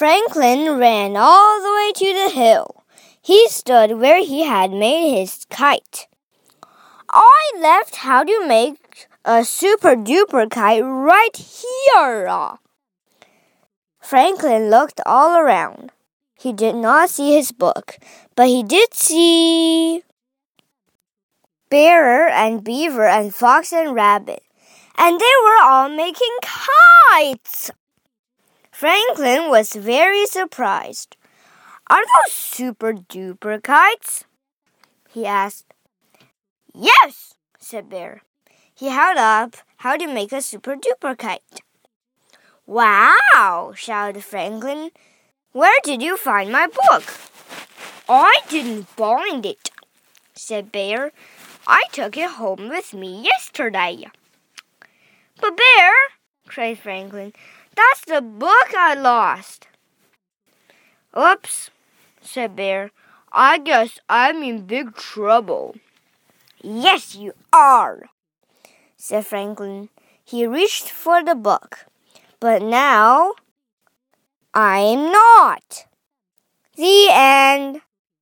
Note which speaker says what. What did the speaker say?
Speaker 1: Franklin ran all the way to the hill. He stood where he had made his kite. I left how to make a super duper kite right here. Franklin looked all around. He did not see his book, but he did see Bear and Beaver and Fox and Rabbit, and they were all making kites. Franklin was very surprised. Are those super duper kites? he asked. Yes, said Bear. He held up how to make a super duper kite. Wow, shouted Franklin. Where did you find my book? I didn't find it, said Bear. I took it home with me yesterday. But Bear, cried Franklin, that's the book I lost. Oops, said Bear. I guess I'm in big trouble. Yes, you are, said Franklin. He reached for the book. But now I'm not. The end.